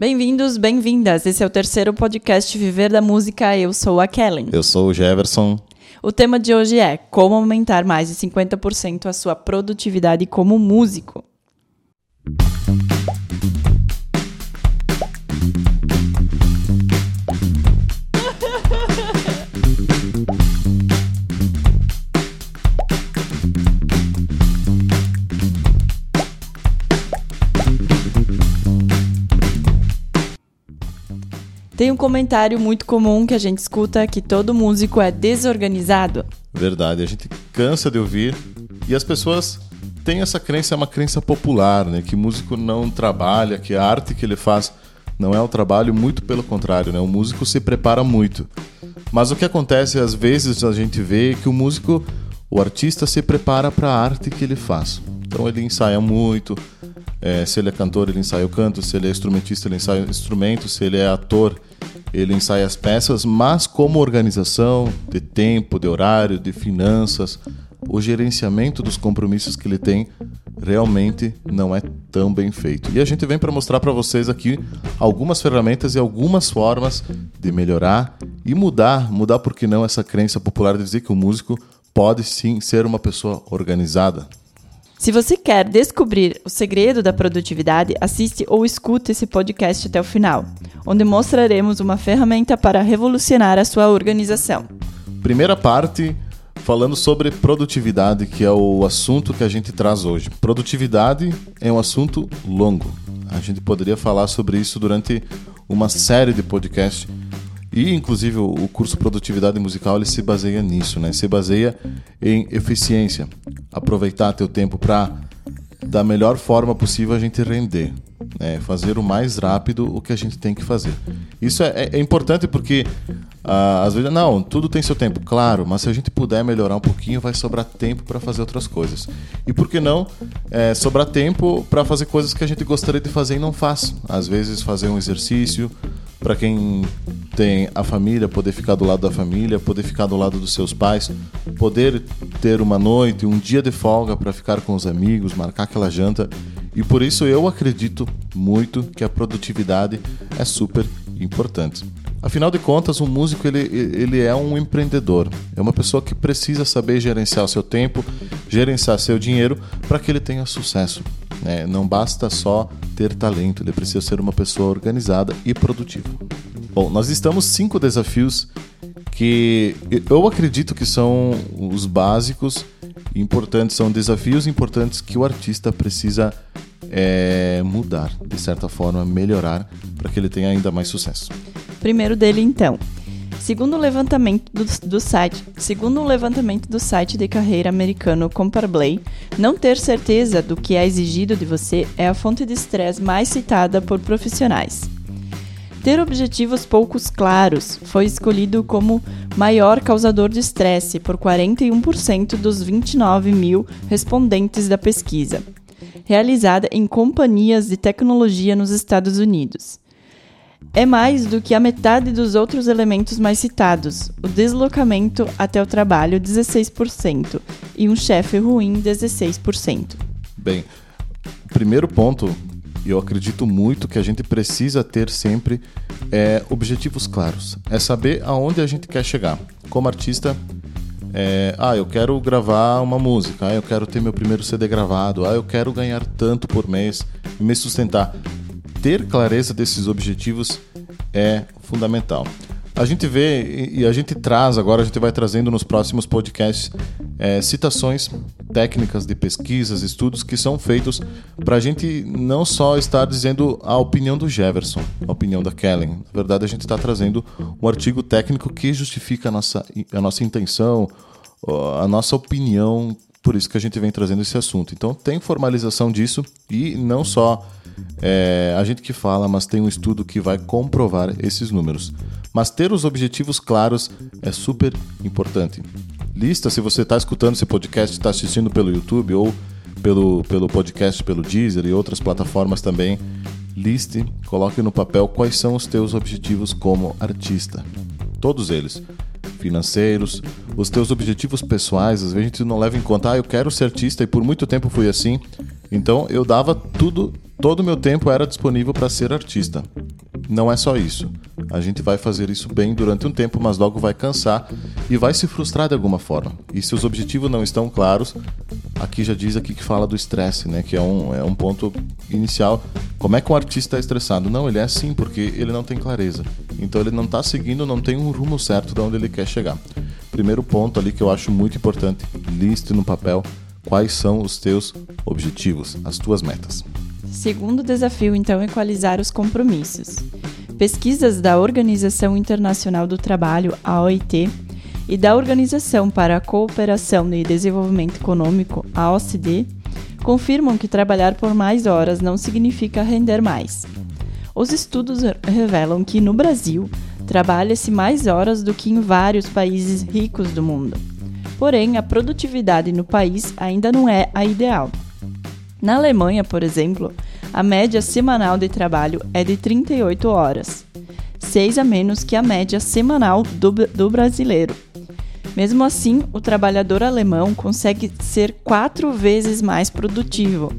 Bem-vindos, bem-vindas. Esse é o terceiro podcast Viver da Música. Eu sou a Kellen. Eu sou o Jefferson. O tema de hoje é como aumentar mais de 50% a sua produtividade como músico. Tem um comentário muito comum que a gente escuta que todo músico é desorganizado. Verdade, a gente cansa de ouvir e as pessoas têm essa crença, é uma crença popular, né? Que músico não trabalha, que a arte que ele faz não é o trabalho, muito pelo contrário, né? O músico se prepara muito. Mas o que acontece às vezes a gente vê que o músico, o artista se prepara para a arte que ele faz. Então ele ensaia muito, é, se ele é cantor, ele ensaia o canto, se ele é instrumentista, ele ensaia o instrumento, se ele é ator, ele ensaia as peças, mas como organização de tempo, de horário, de finanças, o gerenciamento dos compromissos que ele tem realmente não é tão bem feito. E a gente vem para mostrar para vocês aqui algumas ferramentas e algumas formas de melhorar e mudar, mudar por que não essa crença popular de dizer que o músico pode sim ser uma pessoa organizada. Se você quer descobrir o segredo da produtividade, assiste ou escute esse podcast até o final, onde mostraremos uma ferramenta para revolucionar a sua organização. Primeira parte, falando sobre produtividade, que é o assunto que a gente traz hoje. Produtividade é um assunto longo. A gente poderia falar sobre isso durante uma série de podcasts e, inclusive, o curso Produtividade Musical ele se baseia nisso, né? Se baseia em eficiência, aproveitar teu tempo para da melhor forma possível a gente render, né? fazer o mais rápido o que a gente tem que fazer. Isso é, é, é importante porque ah, às vezes não, tudo tem seu tempo, claro, mas se a gente puder melhorar um pouquinho, vai sobrar tempo para fazer outras coisas. E por que não é, sobrar tempo para fazer coisas que a gente gostaria de fazer e não faz? Às vezes fazer um exercício, para quem tem a família, poder ficar do lado da família, poder ficar do lado dos seus pais, poder ter uma noite, um dia de folga para ficar com os amigos, marcar aquela janta. E por isso eu acredito muito que a produtividade é super importante. Afinal de contas, um músico ele, ele é um empreendedor, é uma pessoa que precisa saber gerenciar o seu tempo, gerenciar seu dinheiro para que ele tenha sucesso. Né? Não basta só ter talento, ele precisa ser uma pessoa organizada e produtiva. Bom, nós estamos cinco desafios que eu acredito que são os básicos importantes, são desafios importantes que o artista precisa é, mudar, de certa forma, melhorar para que ele tenha ainda mais sucesso. Primeiro dele, então. Segundo o levantamento do, do, site, segundo o levantamento do site de carreira americano Comparblay, não ter certeza do que é exigido de você é a fonte de estresse mais citada por profissionais. Ter objetivos poucos claros foi escolhido como maior causador de estresse por 41% dos 29 mil respondentes da pesquisa, realizada em companhias de tecnologia nos Estados Unidos é mais do que a metade dos outros elementos mais citados: o deslocamento até o trabalho, 16%, e um chefe ruim, 16%. Bem, primeiro ponto, eu acredito muito que a gente precisa ter sempre é, objetivos claros. É saber aonde a gente quer chegar. Como artista, é, ah, eu quero gravar uma música, ah, eu quero ter meu primeiro CD gravado, ah, eu quero ganhar tanto por mês, me sustentar ter clareza desses objetivos é fundamental. A gente vê e a gente traz agora, a gente vai trazendo nos próximos podcasts é, citações técnicas de pesquisas, estudos que são feitos para a gente não só estar dizendo a opinião do Jefferson, a opinião da Kellen. Na verdade, a gente está trazendo um artigo técnico que justifica a nossa, a nossa intenção, a nossa opinião. Por isso que a gente vem trazendo esse assunto. Então, tem formalização disso e não só é, a gente que fala, mas tem um estudo que vai comprovar esses números. Mas ter os objetivos claros é super importante. Lista, se você está escutando esse podcast, está assistindo pelo YouTube ou pelo, pelo podcast, pelo Deezer e outras plataformas também, liste, coloque no papel quais são os teus objetivos como artista. Todos eles. Financeiros, os teus objetivos pessoais, às vezes a gente não leva em conta, ah, eu quero ser artista e por muito tempo fui assim. Então eu dava tudo todo o meu tempo era disponível para ser artista. não é só isso. A gente vai fazer isso bem durante um tempo, mas logo vai cansar e vai se frustrar de alguma forma. E se os objetivos não estão claros, aqui já diz aqui que fala do estresse, né? Que é um, é um ponto inicial. Como é que um artista é estressado? Não, ele é assim porque ele não tem clareza. Então ele não está seguindo, não tem um rumo certo de onde ele quer chegar. Primeiro ponto ali que eu acho muito importante, liste no papel quais são os teus objetivos, as tuas metas. Segundo desafio, então, equalizar os compromissos. Pesquisas da Organização Internacional do Trabalho, a OIT, e da Organização para a Cooperação e Desenvolvimento Econômico, a OCDE, confirmam que trabalhar por mais horas não significa render mais. Os estudos revelam que no Brasil trabalha-se mais horas do que em vários países ricos do mundo. Porém, a produtividade no país ainda não é a ideal. Na Alemanha, por exemplo, a média semanal de trabalho é de 38 horas, 6 a menos que a média semanal do, do brasileiro. Mesmo assim, o trabalhador alemão consegue ser quatro vezes mais produtivo.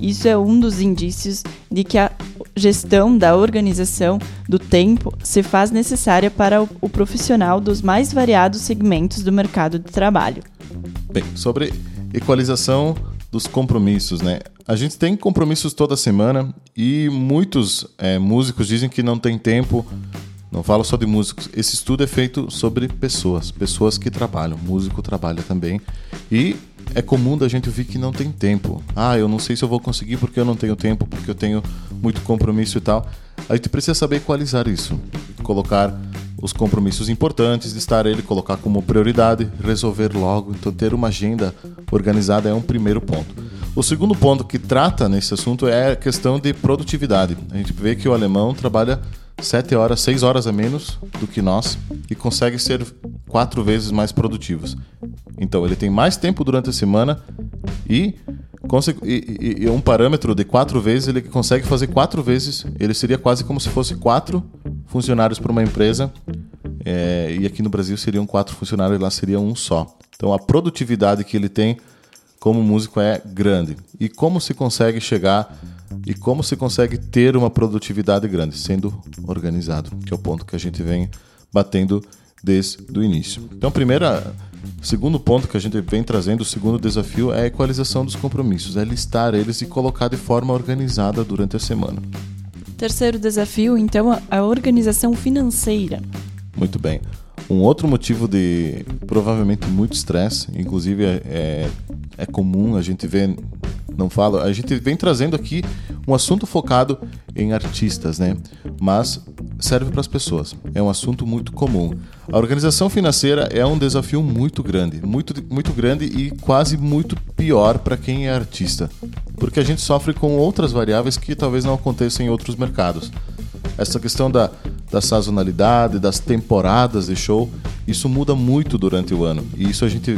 Isso é um dos indícios de que a gestão da organização do tempo se faz necessária para o profissional dos mais variados segmentos do mercado de trabalho. Bem, sobre equalização dos compromissos, né? A gente tem compromissos toda semana e muitos é, músicos dizem que não tem tempo. Não falo só de músicos. Esse estudo é feito sobre pessoas, pessoas que trabalham. Músico trabalha também. E é comum da gente ouvir que não tem tempo. Ah, eu não sei se eu vou conseguir porque eu não tenho tempo, porque eu tenho muito compromisso e tal. A gente precisa saber equalizar isso. Colocar os compromissos importantes, estar ele, colocar como prioridade, resolver logo. Então, ter uma agenda organizada é um primeiro ponto. O segundo ponto que trata nesse assunto é a questão de produtividade. A gente vê que o alemão trabalha sete horas, seis horas a menos do que nós e consegue ser quatro vezes mais produtivos. Então, ele tem mais tempo durante a semana e e, e, um parâmetro de quatro vezes, ele consegue fazer quatro vezes. Ele seria quase como se fosse quatro funcionários para uma empresa. É, e aqui no Brasil seriam quatro funcionários, lá seria um só. Então a produtividade que ele tem como músico é grande. E como se consegue chegar e como se consegue ter uma produtividade grande? Sendo organizado, que é o ponto que a gente vem batendo desde o início. Então, primeira, segundo ponto que a gente vem trazendo, o segundo desafio é a equalização dos compromissos, é listar eles e colocar de forma organizada durante a semana. Terceiro desafio, então, a organização financeira. Muito bem. Um outro motivo de provavelmente muito estresse, inclusive é, é, é comum a gente ver, não fala, a gente vem trazendo aqui um assunto focado em artistas, né? Mas serve para as pessoas. É um assunto muito comum. A organização financeira é um desafio muito grande, muito, muito grande e quase muito pior para quem é artista, porque a gente sofre com outras variáveis que talvez não aconteçam em outros mercados. Essa questão da, da sazonalidade, das temporadas de show, isso muda muito durante o ano. E isso a gente.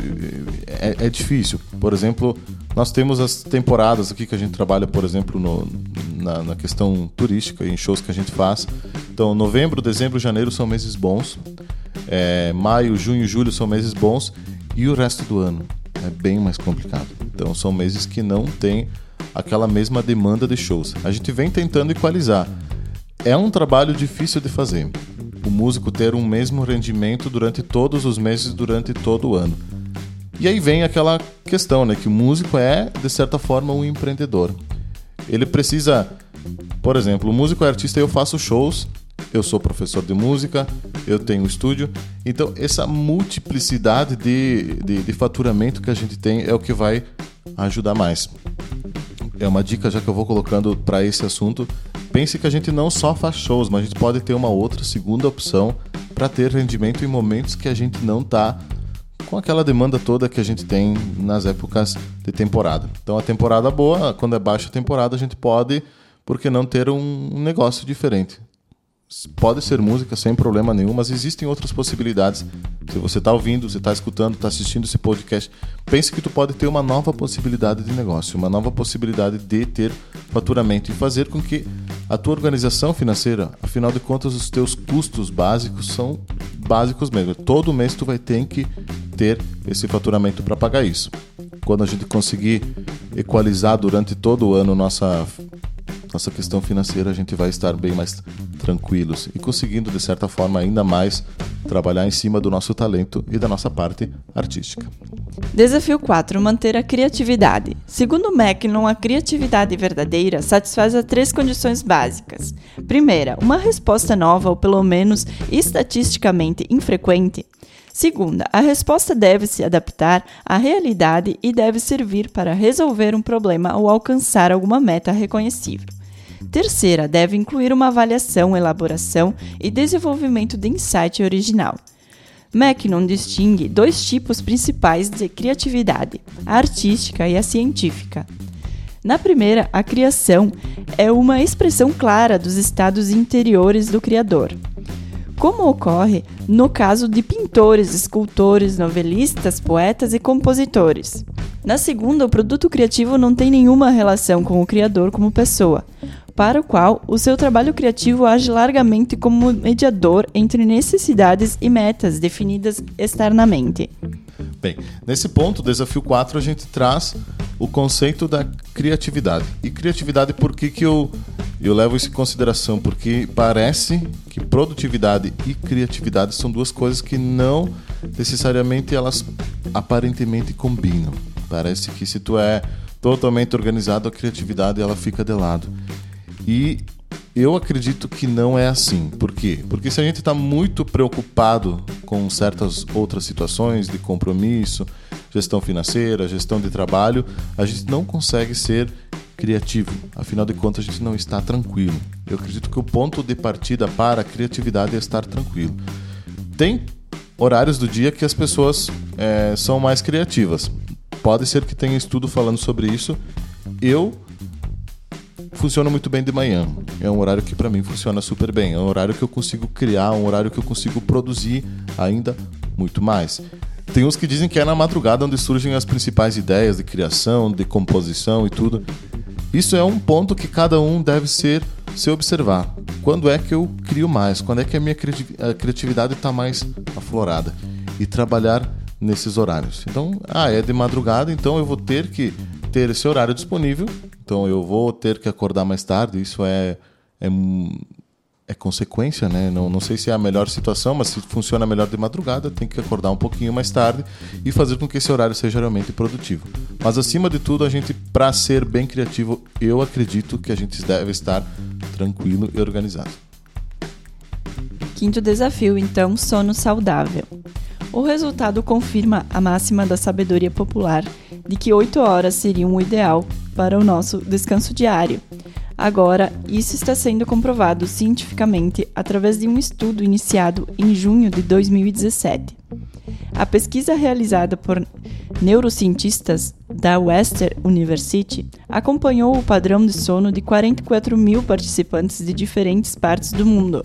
É, é, difícil. Por exemplo, nós temos as temporadas aqui que a gente trabalha, por exemplo, no, na, na questão turística, em shows que a gente faz. Então, novembro, dezembro, janeiro são meses bons. É, maio, junho, julho são meses bons. E o resto do ano é bem mais complicado. Então, são meses que não tem aquela mesma demanda de shows. A gente vem tentando equalizar. É um trabalho difícil de fazer. O músico ter um mesmo rendimento durante todos os meses, durante todo o ano. E aí vem aquela questão, né? Que o músico é, de certa forma, um empreendedor. Ele precisa, por exemplo, o músico é artista, eu faço shows, eu sou professor de música, eu tenho um estúdio. Então, essa multiplicidade de, de, de faturamento que a gente tem é o que vai ajudar mais. É uma dica já que eu vou colocando para esse assunto pense que a gente não só faz shows, mas a gente pode ter uma outra segunda opção para ter rendimento em momentos que a gente não está com aquela demanda toda que a gente tem nas épocas de temporada. Então a temporada boa, quando é baixa temporada, a gente pode, porque não ter um negócio diferente pode ser música sem problema nenhum, mas existem outras possibilidades. Se você está ouvindo, você está escutando, está assistindo esse podcast, pense que tu pode ter uma nova possibilidade de negócio, uma nova possibilidade de ter faturamento e fazer com que a tua organização financeira, afinal de contas, os teus custos básicos são básicos mesmo. Todo mês tu vai ter que ter esse faturamento para pagar isso. Quando a gente conseguir equalizar durante todo o ano nossa nossa questão financeira, a gente vai estar bem mais tranquilos e conseguindo, de certa forma, ainda mais trabalhar em cima do nosso talento e da nossa parte artística. Desafio 4. Manter a criatividade. Segundo Macklin, a criatividade verdadeira satisfaz as três condições básicas. Primeira, uma resposta nova ou pelo menos estatisticamente infrequente. Segunda, a resposta deve se adaptar à realidade e deve servir para resolver um problema ou alcançar alguma meta reconhecível. Terceira, deve incluir uma avaliação, elaboração e desenvolvimento de insight original. Mackinnon distingue dois tipos principais de criatividade: a artística e a científica. Na primeira, a criação é uma expressão clara dos estados interiores do criador. Como ocorre no caso de pintores, escultores, novelistas, poetas e compositores. Na segunda, o produto criativo não tem nenhuma relação com o criador como pessoa, para o qual o seu trabalho criativo age largamente como mediador entre necessidades e metas definidas externamente. Bem, nesse ponto, desafio 4, a gente traz o conceito da criatividade. E criatividade, por que, que eu, eu levo isso em consideração? Porque parece que produtividade e criatividade são duas coisas que não necessariamente elas aparentemente combinam. Parece que se tu é totalmente organizado, a criatividade ela fica de lado. E eu acredito que não é assim. Por quê? Porque se a gente está muito preocupado com certas outras situações de compromisso, gestão financeira, gestão de trabalho, a gente não consegue ser criativo. Afinal de contas, a gente não está tranquilo. Eu acredito que o ponto de partida para a criatividade é estar tranquilo. Tem horários do dia que as pessoas é, são mais criativas. Pode ser que tenha estudo falando sobre isso. Eu funciona muito bem de manhã. É um horário que para mim funciona super bem. É um horário que eu consigo criar, um horário que eu consigo produzir ainda muito mais. Tem uns que dizem que é na madrugada onde surgem as principais ideias de criação, de composição e tudo. Isso é um ponto que cada um deve ser se observar. Quando é que eu crio mais? Quando é que a minha criatividade está mais aflorada? E trabalhar nesses horários. Então, ah, é de madrugada, então eu vou ter que ter esse horário disponível então eu vou ter que acordar mais tarde, isso é, é, é consequência, né? Não, não sei se é a melhor situação, mas se funciona melhor de madrugada, tem que acordar um pouquinho mais tarde e fazer com que esse horário seja realmente produtivo. Mas acima de tudo, a gente, para ser bem criativo, eu acredito que a gente deve estar tranquilo e organizado. Quinto desafio, então, sono saudável. O resultado confirma a máxima da sabedoria popular de que 8 horas seriam o ideal para o nosso descanso diário. Agora, isso está sendo comprovado cientificamente através de um estudo iniciado em junho de 2017. A pesquisa realizada por neurocientistas da Western University acompanhou o padrão de sono de 44 mil participantes de diferentes partes do mundo.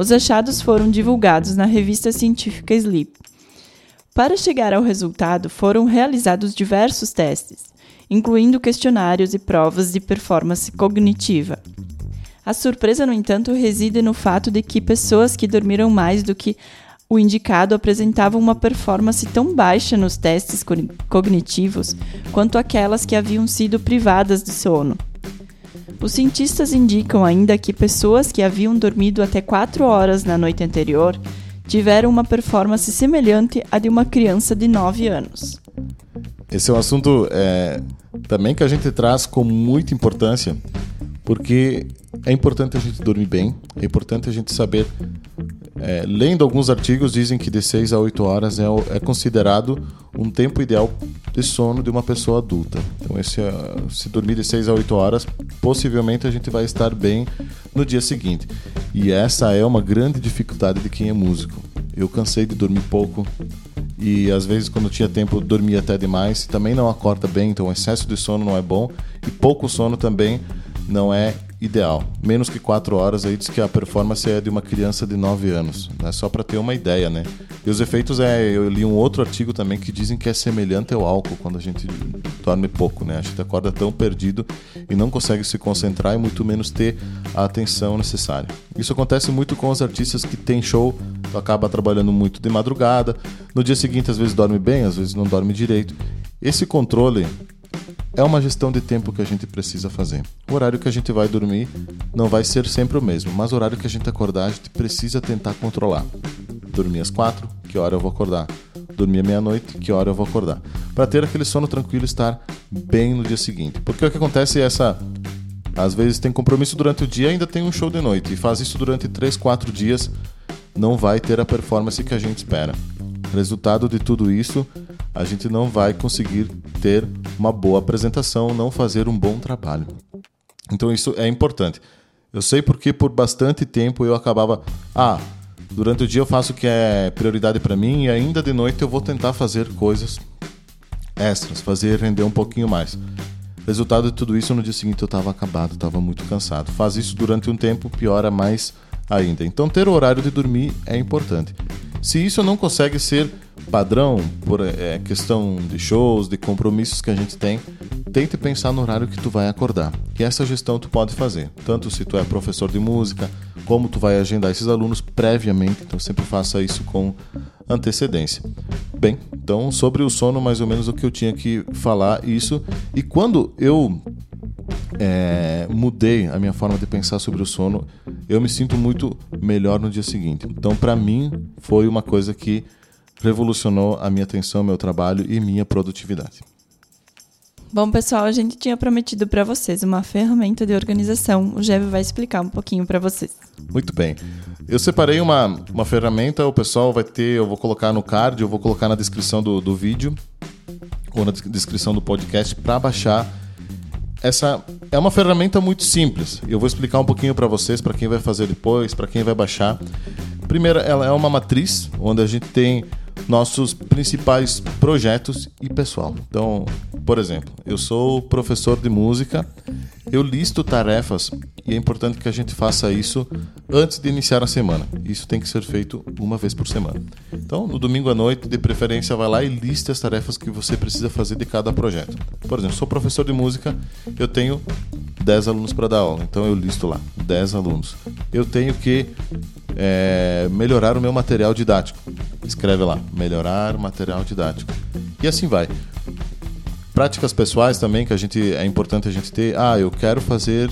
Os achados foram divulgados na revista científica Sleep. Para chegar ao resultado, foram realizados diversos testes, incluindo questionários e provas de performance cognitiva. A surpresa, no entanto, reside no fato de que pessoas que dormiram mais do que o indicado apresentavam uma performance tão baixa nos testes cognitivos quanto aquelas que haviam sido privadas de sono. Os cientistas indicam ainda que pessoas que haviam dormido até 4 horas na noite anterior tiveram uma performance semelhante à de uma criança de 9 anos. Esse é um assunto é, também que a gente traz com muita importância, porque é importante a gente dormir bem, é importante a gente saber. É, lendo alguns artigos, dizem que de 6 a 8 horas é, é, considerado um tempo ideal de sono de uma pessoa adulta. Então, esse, é, se dormir de 6 a 8 horas, possivelmente a gente vai estar bem no dia seguinte. E essa é uma grande dificuldade de quem é músico. Eu cansei de dormir pouco, e às vezes quando tinha tempo dormia até demais, também não acorda bem, então excesso de sono não é bom e pouco sono também não é ideal. Menos que 4 horas aí diz que a performance é de uma criança de 9 anos. É só para ter uma ideia, né? E os efeitos é. Eu li um outro artigo também que dizem que é semelhante ao álcool quando a gente dorme pouco, né? A gente acorda tão perdido e não consegue se concentrar e muito menos ter a atenção necessária. Isso acontece muito com os artistas que têm show, tu acaba trabalhando muito de madrugada, no dia seguinte às vezes dorme bem, às vezes não dorme direito. Esse controle é uma gestão de tempo que a gente precisa fazer. O horário que a gente vai dormir não vai ser sempre o mesmo, mas o horário que a gente acordar, a gente precisa tentar controlar. Dormir às quatro, que hora eu vou acordar? Dormir à meia-noite, que hora eu vou acordar? Para ter aquele sono tranquilo e estar bem no dia seguinte. Porque o que acontece é essa. Às vezes tem compromisso durante o dia e ainda tem um show de noite. E faz isso durante três, quatro dias, não vai ter a performance que a gente espera. Resultado de tudo isso, a gente não vai conseguir ter uma boa apresentação, não fazer um bom trabalho. Então isso é importante. Eu sei porque por bastante tempo eu acabava, ah, durante o dia eu faço o que é prioridade para mim e ainda de noite eu vou tentar fazer coisas extras, fazer render um pouquinho mais. Resultado de tudo isso, no dia seguinte eu estava acabado, estava muito cansado. Faz isso durante um tempo, piora mais ainda. Então ter o horário de dormir é importante. Se isso não consegue ser padrão por é, questão de shows, de compromissos que a gente tem, tente pensar no horário que tu vai acordar. E essa gestão tu pode fazer, tanto se tu é professor de música, como tu vai agendar esses alunos previamente, então sempre faça isso com antecedência. Bem, então sobre o sono, mais ou menos o que eu tinha que falar isso. E quando eu é, mudei a minha forma de pensar sobre o sono, eu me sinto muito melhor no dia seguinte. Então, para mim, foi uma coisa que revolucionou a minha atenção, meu trabalho e minha produtividade. Bom, pessoal, a gente tinha prometido para vocês uma ferramenta de organização. O Jeff vai explicar um pouquinho para vocês. Muito bem. Eu separei uma, uma ferramenta, o pessoal vai ter, eu vou colocar no card, eu vou colocar na descrição do, do vídeo ou na descrição do podcast para baixar essa é uma ferramenta muito simples. Eu vou explicar um pouquinho para vocês, para quem vai fazer depois, para quem vai baixar. Primeiro, ela é uma matriz onde a gente tem nossos principais projetos e pessoal. Então, por exemplo, eu sou professor de música, eu listo tarefas e é importante que a gente faça isso antes de iniciar a semana. Isso tem que ser feito uma vez por semana. Então, no domingo à noite, de preferência, vai lá e liste as tarefas que você precisa fazer de cada projeto. Por exemplo, sou professor de música, eu tenho 10 alunos para dar aula, então eu listo lá 10 alunos. Eu tenho que é, melhorar o meu material didático. Escreve lá, melhorar material didático. E assim vai. Práticas pessoais também que a gente é importante a gente ter. Ah, eu quero fazer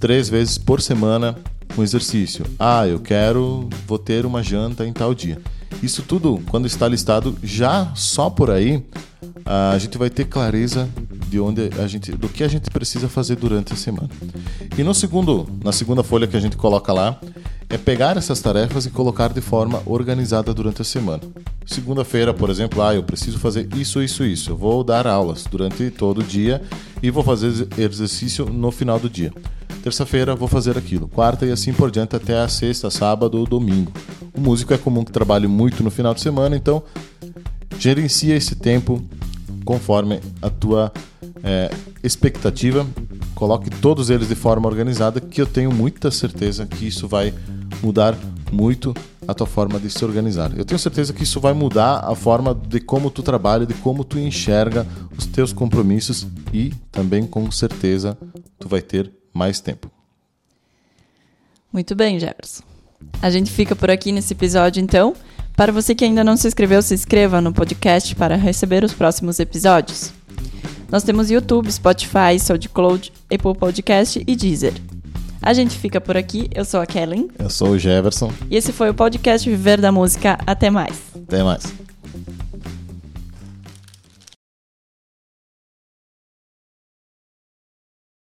três vezes por semana um exercício. Ah, eu quero vou ter uma janta em tal dia. Isso tudo, quando está listado, já só por aí, a gente vai ter clareza de onde a gente, do que a gente precisa fazer durante a semana. E no segundo, na segunda folha que a gente coloca lá, é pegar essas tarefas e colocar de forma organizada durante a semana. Segunda-feira, por exemplo, ah, eu preciso fazer isso, isso, isso. Eu vou dar aulas durante todo o dia e vou fazer exercício no final do dia. Terça-feira vou fazer aquilo. Quarta e assim por diante até a sexta, sábado ou domingo. O músico é comum que trabalhe muito no final de semana, então gerencia esse tempo conforme a tua é, expectativa. Coloque todos eles de forma organizada, que eu tenho muita certeza que isso vai mudar muito a tua forma de se organizar. Eu tenho certeza que isso vai mudar a forma de como tu trabalha, de como tu enxerga os teus compromissos e também com certeza tu vai ter mais tempo. Muito bem, Jefferson. A gente fica por aqui nesse episódio então. Para você que ainda não se inscreveu, se inscreva no podcast para receber os próximos episódios. Nós temos YouTube, Spotify, SoundCloud, Apple Podcast e Deezer. A gente fica por aqui. Eu sou a Kellen. Eu sou o Jefferson. E esse foi o podcast Viver da Música. Até mais. Até mais.